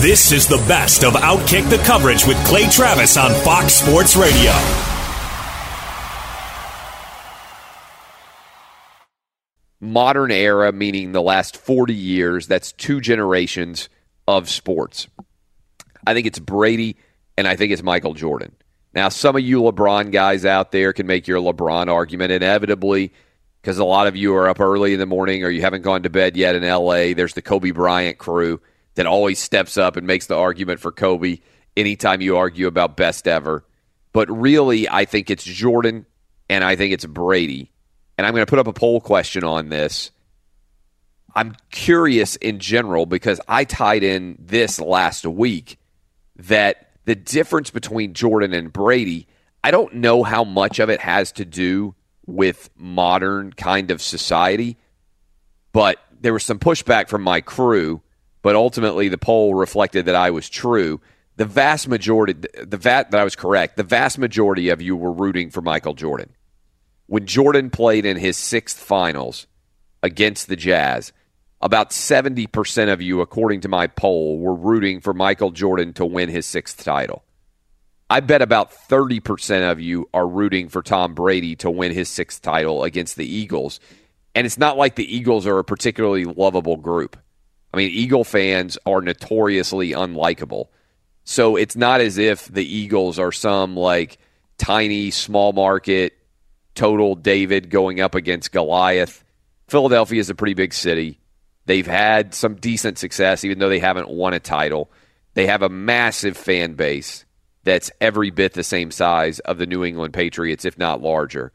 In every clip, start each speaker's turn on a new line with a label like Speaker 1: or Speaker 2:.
Speaker 1: This is the best of Outkick the coverage with Clay Travis on Fox Sports Radio.
Speaker 2: Modern era, meaning the last 40 years, that's two generations of sports. I think it's Brady and I think it's Michael Jordan. Now, some of you LeBron guys out there can make your LeBron argument inevitably because a lot of you are up early in the morning or you haven't gone to bed yet in LA. There's the Kobe Bryant crew that always steps up and makes the argument for Kobe anytime you argue about best ever. But really, I think it's Jordan and I think it's Brady. And I'm going to put up a poll question on this. I'm curious in general because I tied in this last week that the difference between Jordan and Brady, I don't know how much of it has to do with modern kind of society, but there was some pushback from my crew but ultimately the poll reflected that I was true. The vast majority, the vat that I was correct. The vast majority of you were rooting for Michael Jordan. When Jordan played in his sixth finals against the Jazz, about 70% of you, according to my poll, were rooting for Michael Jordan to win his sixth title. I bet about 30% of you are rooting for Tom Brady to win his sixth title against the Eagles. And it's not like the Eagles are a particularly lovable group. I mean, Eagle fans are notoriously unlikable. So it's not as if the Eagles are some like tiny, small market, total David going up against Goliath. Philadelphia is a pretty big city. They've had some decent success, even though they haven't won a title. They have a massive fan base that's every bit the same size of the New England Patriots, if not larger.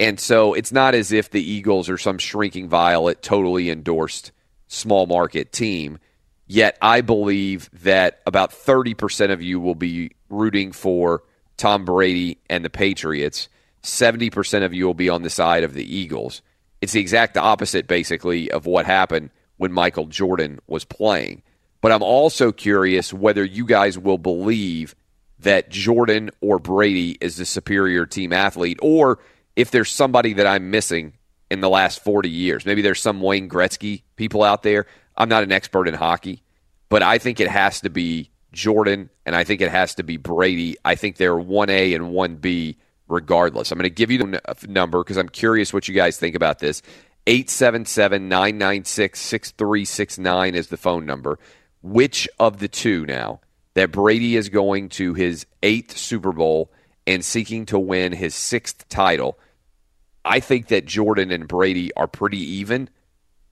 Speaker 2: And so it's not as if the Eagles are some shrinking violet totally endorsed small market team. Yet I believe that about 30% of you will be rooting for Tom Brady and the Patriots. 70% of you will be on the side of the Eagles. It's the exact opposite, basically, of what happened when Michael Jordan was playing. But I'm also curious whether you guys will believe that Jordan or Brady is the superior team athlete, or if there's somebody that I'm missing in the last 40 years. Maybe there's some Wayne Gretzky people out there. I'm not an expert in hockey, but I think it has to be Jordan and I think it has to be Brady. I think they're 1A and 1B regardless. I'm going to give you the uh, number because I'm curious what you guys think about this. 877 996 6369 is the phone number. Which of the two now that Brady is going to his eighth Super Bowl and seeking to win his sixth title? I think that Jordan and Brady are pretty even,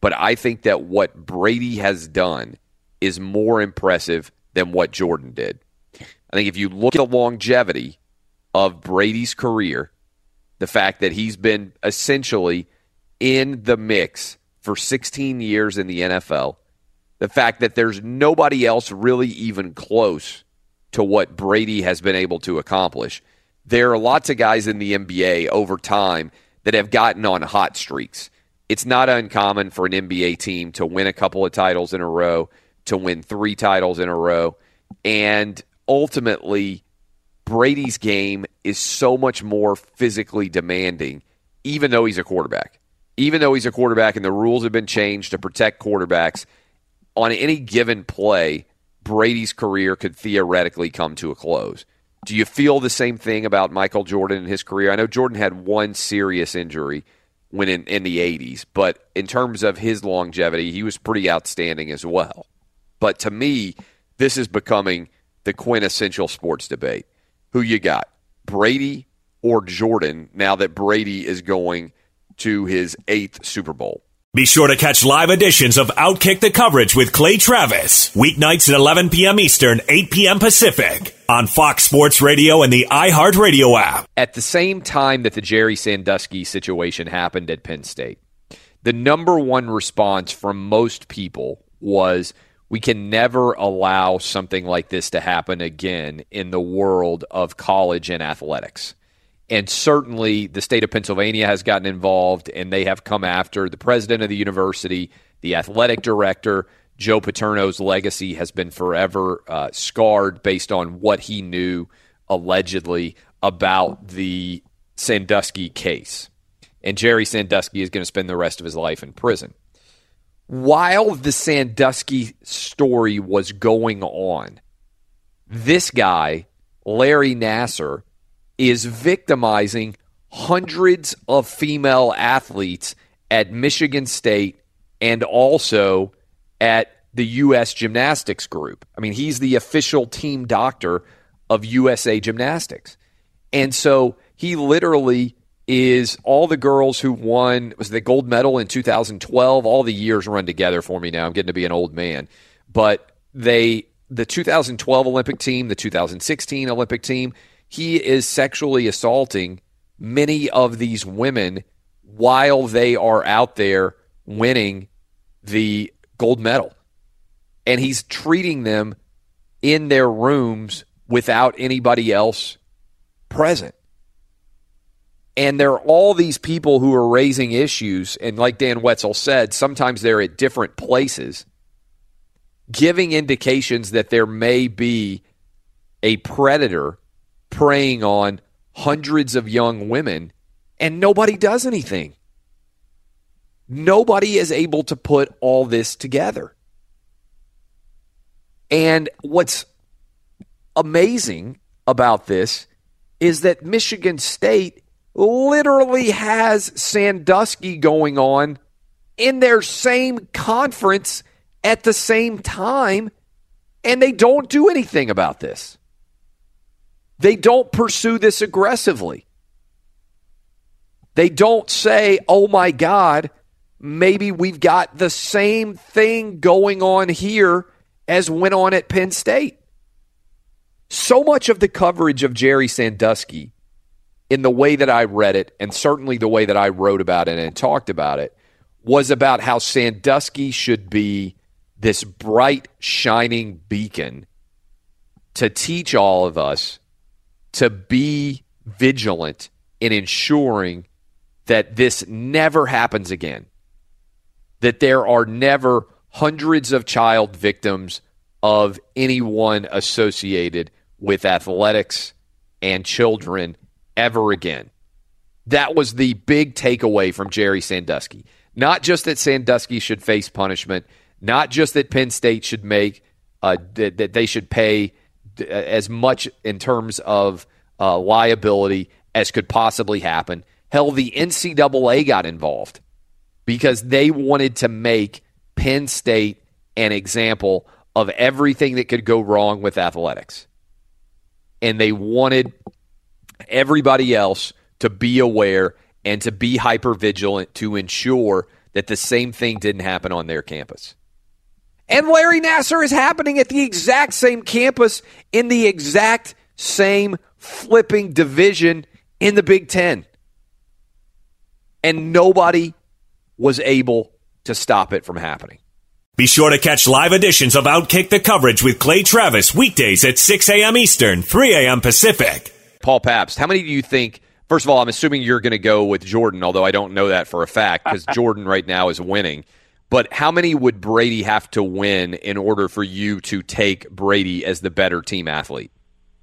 Speaker 2: but I think that what Brady has done is more impressive than what Jordan did. I think if you look at the longevity of Brady's career, the fact that he's been essentially in the mix for 16 years in the NFL, the fact that there's nobody else really even close to what Brady has been able to accomplish. There are lots of guys in the NBA over time that have gotten on hot streaks. It's not uncommon for an NBA team to win a couple of titles in a row, to win three titles in a row. And ultimately, Brady's game is so much more physically demanding, even though he's a quarterback. Even though he's a quarterback and the rules have been changed to protect quarterbacks, on any given play, Brady's career could theoretically come to a close. Do you feel the same thing about Michael Jordan and his career? I know Jordan had one serious injury when in, in the 80s, but in terms of his longevity, he was pretty outstanding as well. But to me, this is becoming the quintessential sports debate. Who you got, Brady or Jordan, now that Brady is going to his eighth Super Bowl?
Speaker 1: Be sure to catch live editions of Outkick the Coverage with Clay Travis, weeknights at 11 p.m. Eastern, 8 p.m. Pacific, on Fox Sports Radio and the iHeartRadio app.
Speaker 2: At the same time that the Jerry Sandusky situation happened at Penn State, the number one response from most people was we can never allow something like this to happen again in the world of college and athletics. And certainly the state of Pennsylvania has gotten involved and they have come after the president of the university, the athletic director. Joe Paterno's legacy has been forever uh, scarred based on what he knew allegedly about the Sandusky case. And Jerry Sandusky is going to spend the rest of his life in prison. While the Sandusky story was going on, this guy, Larry Nassar, is victimizing hundreds of female athletes at Michigan State and also at the U.S. Gymnastics Group. I mean, he's the official team doctor of USA Gymnastics. And so he literally is all the girls who won was the gold medal in 2012 all the years run together for me now i'm getting to be an old man but they the 2012 olympic team the 2016 olympic team he is sexually assaulting many of these women while they are out there winning the gold medal. And he's treating them in their rooms without anybody else present. And there are all these people who are raising issues. And like Dan Wetzel said, sometimes they're at different places, giving indications that there may be a predator preying on hundreds of young women, and nobody does anything. Nobody is able to put all this together. And what's amazing about this is that Michigan State literally has Sandusky going on in their same conference at the same time, and they don't do anything about this. They don't pursue this aggressively. They don't say, oh my God, maybe we've got the same thing going on here as went on at Penn State. So much of the coverage of Jerry Sandusky, in the way that I read it, and certainly the way that I wrote about it and talked about it, was about how Sandusky should be this bright, shining beacon to teach all of us to be vigilant in ensuring that this never happens again. That there are never hundreds of child victims of anyone associated with athletics and children ever again. That was the big takeaway from Jerry Sandusky. Not just that Sandusky should face punishment, not just that Penn State should make uh, that, that they should pay as much in terms of uh, liability as could possibly happen. Hell, the NCAA got involved because they wanted to make Penn State an example of everything that could go wrong with athletics. And they wanted everybody else to be aware and to be hyper vigilant to ensure that the same thing didn't happen on their campus. And Larry Nassar is happening at the exact same campus in the exact same flipping division in the Big Ten. And nobody was able to stop it from happening.
Speaker 1: Be sure to catch live editions of Outkick the coverage with Clay Travis weekdays at 6 a.m. Eastern, 3 a.m. Pacific.
Speaker 2: Paul Pabst, how many do you think? First of all, I'm assuming you're going to go with Jordan, although I don't know that for a fact because Jordan right now is winning. But how many would Brady have to win in order for you to take Brady as the better team athlete?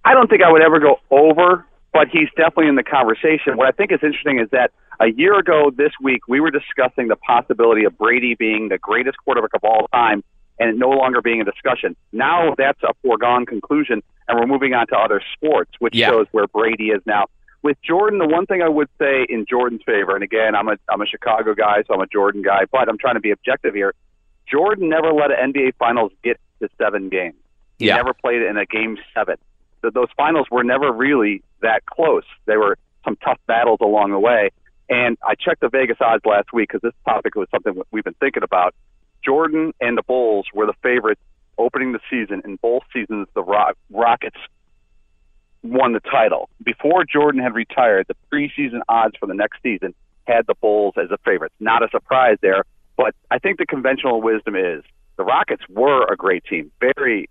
Speaker 3: I don't think I would ever go over, but he's definitely in the conversation. What I think is interesting is that a year ago this week, we were discussing the possibility of Brady being the greatest quarterback of all time and it no longer being a discussion. Now that's a foregone conclusion, and we're moving on to other sports, which
Speaker 2: Yeah.
Speaker 3: shows where Brady is now. With Jordan, the one thing I would say in Jordan's favor, and again, I'm a I'm a Chicago guy, so I'm a Jordan guy, but I'm trying to be objective here. Jordan never let an NBA Finals get to seven games. He
Speaker 2: Yeah.
Speaker 3: never played in a game seven. Th those finals were never really that close. They were some tough battles along the way. And I checked the Vegas odds last week because this topic was something we've been thinking about. Jordan and the Bulls were the favorites opening the season. In both seasons, the Rock- Rockets won the title. Before Jordan had retired, the preseason odds for the next season had the Bulls as a favorite. Not a surprise there, but I think the conventional wisdom is the Rockets were a great team, very,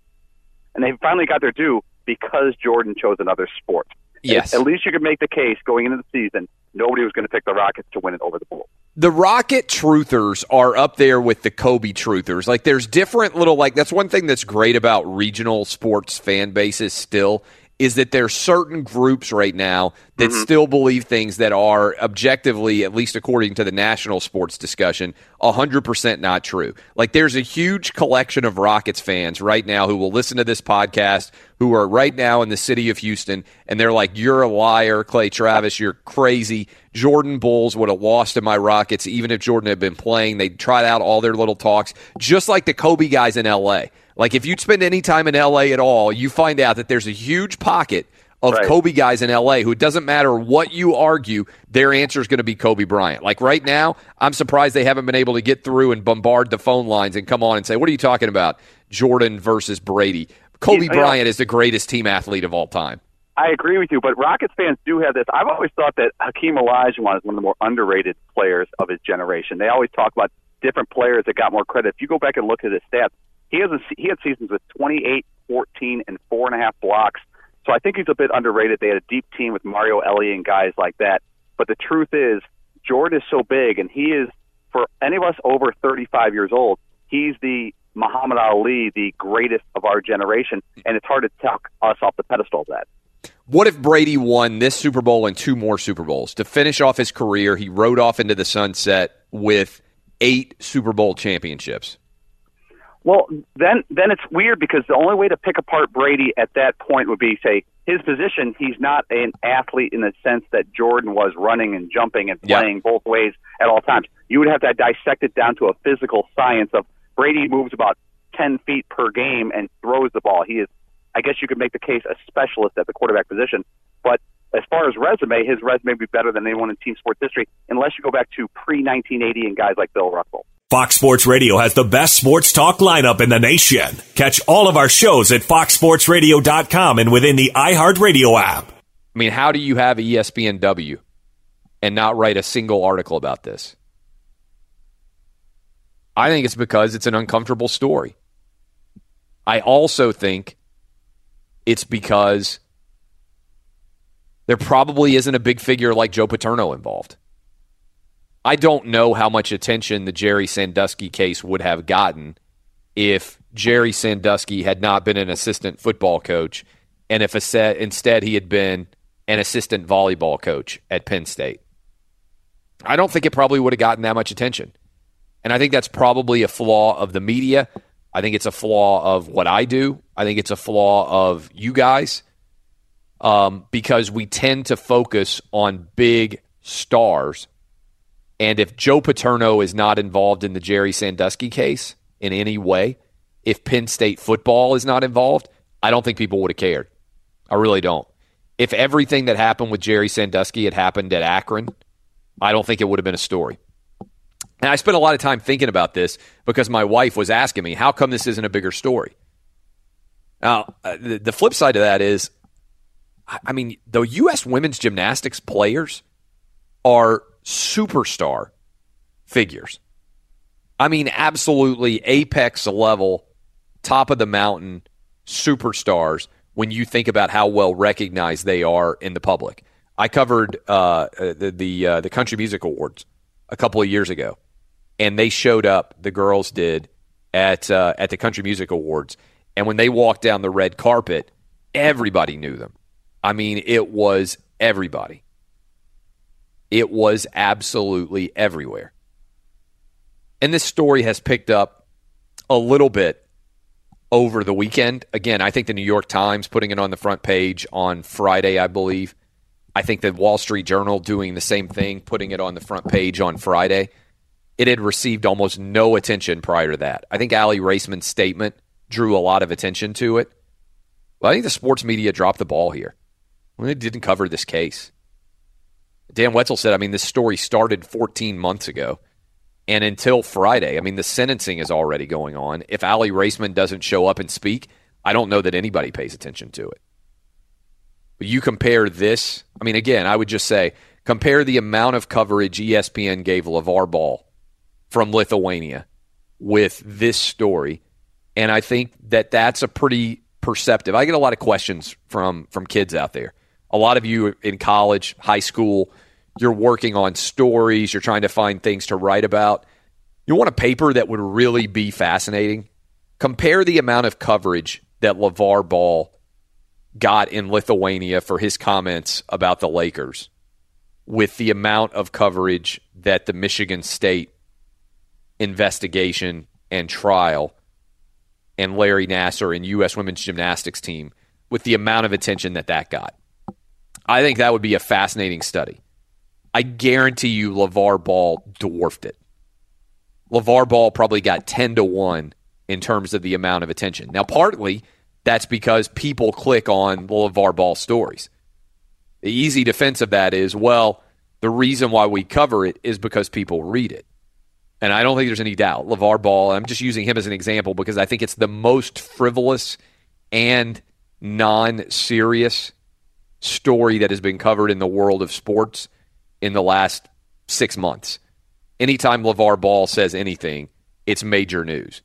Speaker 3: and they finally got their due because Jordan chose another sport.
Speaker 2: Yes.
Speaker 3: At least you could make the case going into the season. Nobody was going to pick the Rockets to win it over the Bulls.
Speaker 2: the Rocket truthers are up there with the Kobe truthers. Like there's different little like that's one thing that's great about regional sports fan bases still is that there are certain groups right now that mm-hmm. still believe things that are objectively at least according to the national sports discussion 100% not true. Like there's a huge collection of Rockets fans right now who will listen to this podcast who are right now in the city of Houston and they're like you're a liar Clay Travis you're crazy Jordan Bulls would have lost to my Rockets even if Jordan had been playing. They'd tried out all their little talks, just like the Kobe guys in LA. Like if you'd spend any time in LA at all, you find out that there's a huge pocket of
Speaker 3: Right.
Speaker 2: Kobe guys in LA who it doesn't matter what you argue, their answer is going to be Kobe Bryant. Like right now, I'm surprised they haven't been able to get through and bombard the phone lines and come on and say, "What are you talking about? Jordan versus Brady." Kobe
Speaker 3: Yeah, yeah.
Speaker 2: Bryant is the greatest team athlete of all time.
Speaker 3: I agree with you, but Rockets fans do have this. I've always thought that Hakeem Olajuwon is one of the more underrated players of his generation. They always talk about different players that got more credit. If you go back and look at his stats, he has a, he had seasons with 28, 14, and four and a half blocks. So I think he's a bit underrated. They had a deep team with Mario Elie and guys like that. But the truth is, Jordan is so big, and he is for any of us over 35 years old. He's the Muhammad Ali, the greatest of our generation, and it's hard to talk us off the pedestal of that.
Speaker 2: What if Brady won this Super Bowl and two more Super Bowls to finish off his career? He rode off into the sunset with eight Super Bowl championships.
Speaker 3: Well, then then it's weird because the only way to pick apart Brady at that point would be say his position. He's not an athlete in the sense that Jordan was running and jumping and playing both ways at all times. You would have to dissect it down to a physical science of Brady moves about ten feet per game and throws the ball. He is, I guess you could make the case, a specialist at the quarterback position. But as far as resume, his resume would be better than anyone in team sports history, unless you go back to pre 1980 and guys like Bill Russell.
Speaker 1: Fox Sports Radio has the best sports talk lineup in the nation. Catch all of our shows at foxsportsradio.com and within the iHeartRadio app.
Speaker 2: I mean, how do you have ESPNW and not write a single article about this? I think it's because it's an uncomfortable story. I also think it's because there probably isn't a big figure like Joe Paterno involved. I don't know how much attention the Jerry Sandusky case would have gotten if Jerry Sandusky had not been an assistant football coach and if set, instead he had been an assistant volleyball coach at Penn State. I don't think it probably would have gotten that much attention. And I think that's probably a flaw of the media. I think it's a flaw of what I do. I think it's a flaw of you guys um, because we tend to focus on big stars. And if Joe Paterno is not involved in the Jerry Sandusky case in any way, if Penn State football is not involved, I don't think people would have cared. I really don't. If everything that happened with Jerry Sandusky had happened at Akron, I don't think it would have been a story. And I spent a lot of time thinking about this because my wife was asking me, how come this isn't a bigger story? Now, uh, the, flip side of that is, I mean, the U.S. women's gymnastics players are superstar figures. I mean, absolutely apex level, top of the mountain superstars when you think about how well recognized they are in the public. I covered uh, the the, uh, the Country Music Awards a couple of years ago, and they showed up. The girls did at uh, at the Country Music Awards, and when they walked down the red carpet, everybody knew them. I mean, it was everybody. It was absolutely everywhere. And this story has picked up a little bit over the weekend. Again, I think the New York Times putting it on the front page on Friday, I believe. I think the Wall Street Journal doing the same thing, putting it on the front page on Friday. It had received almost no attention prior to that. I think Aly Raisman's statement drew a lot of attention to it. Well, I think the sports media dropped the ball here. Well, they didn't cover this case. Dan Wetzel said, I mean, this story started 14 months ago. And until Friday, I mean, the sentencing is already going on. If Aly Raisman doesn't show up and speak, I don't know that anybody pays attention to it. But you compare this, I mean, again, I would just say compare the amount of coverage ESPN gave LeVar Ball from Lithuania with this story. And I think that that's a pretty perceptive. I get a lot of questions from from kids out there. A lot of you in college, high school, you're working on stories, you're trying to find things to write about. You want a paper that would really be fascinating? Compare the amount of coverage that LeVar Ball got in Lithuania for his comments about the Lakers with the amount of coverage that the Michigan State investigation and trial and Larry Nassar and U.S. women's gymnastics team with the amount of attention that that got. I think that would be a fascinating study. I guarantee you LeVar Ball dwarfed it. LeVar Ball probably got 10 to 1 in terms of the amount of attention. Now, partly that's because people click on LeVar Ball stories. The easy defense of that is, well, the reason why we cover it is because people read it. And I don't think there's any doubt. LeVar Ball, I'm just using him as an example because I think it's the most frivolous and non serious story that has been covered in the world of sports in the last six months. Anytime LeVar Ball says anything, it's major news.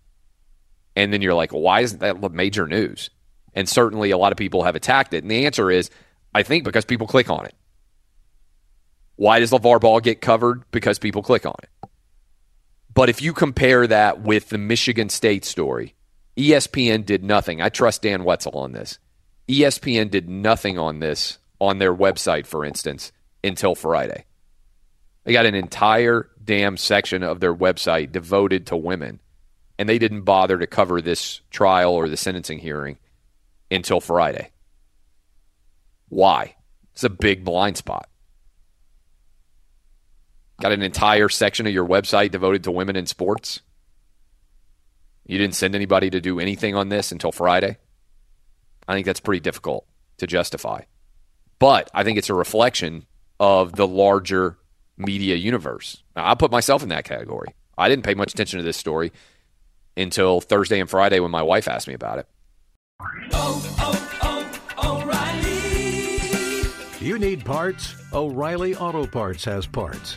Speaker 2: And then you're like, why isn't that major news? And certainly a lot of people have attacked it. And the answer is, I think because people click on it. Why does LeVar Ball get covered? Because people click on it. But if you compare that with the Michigan State story, ESPN did nothing. I trust Dan Wetzel on this. ESPN did nothing on this on their website, for instance, until Friday. They got an entire damn section of their website devoted to women, and they didn't bother to cover this trial or the sentencing hearing until Friday. Why? It's a big blind spot. Got an entire section of your website devoted to women in sports. You didn't send anybody to do anything on this until Friday. I think that's pretty difficult to justify. But I think it's a reflection of the larger media universe. Now, I put myself in that category. I didn't pay much attention to this story until Thursday and Friday when my wife asked me about it.
Speaker 4: Oh, oh, O'Reilly.
Speaker 5: You need parts? O'Reilly Auto Parts has parts.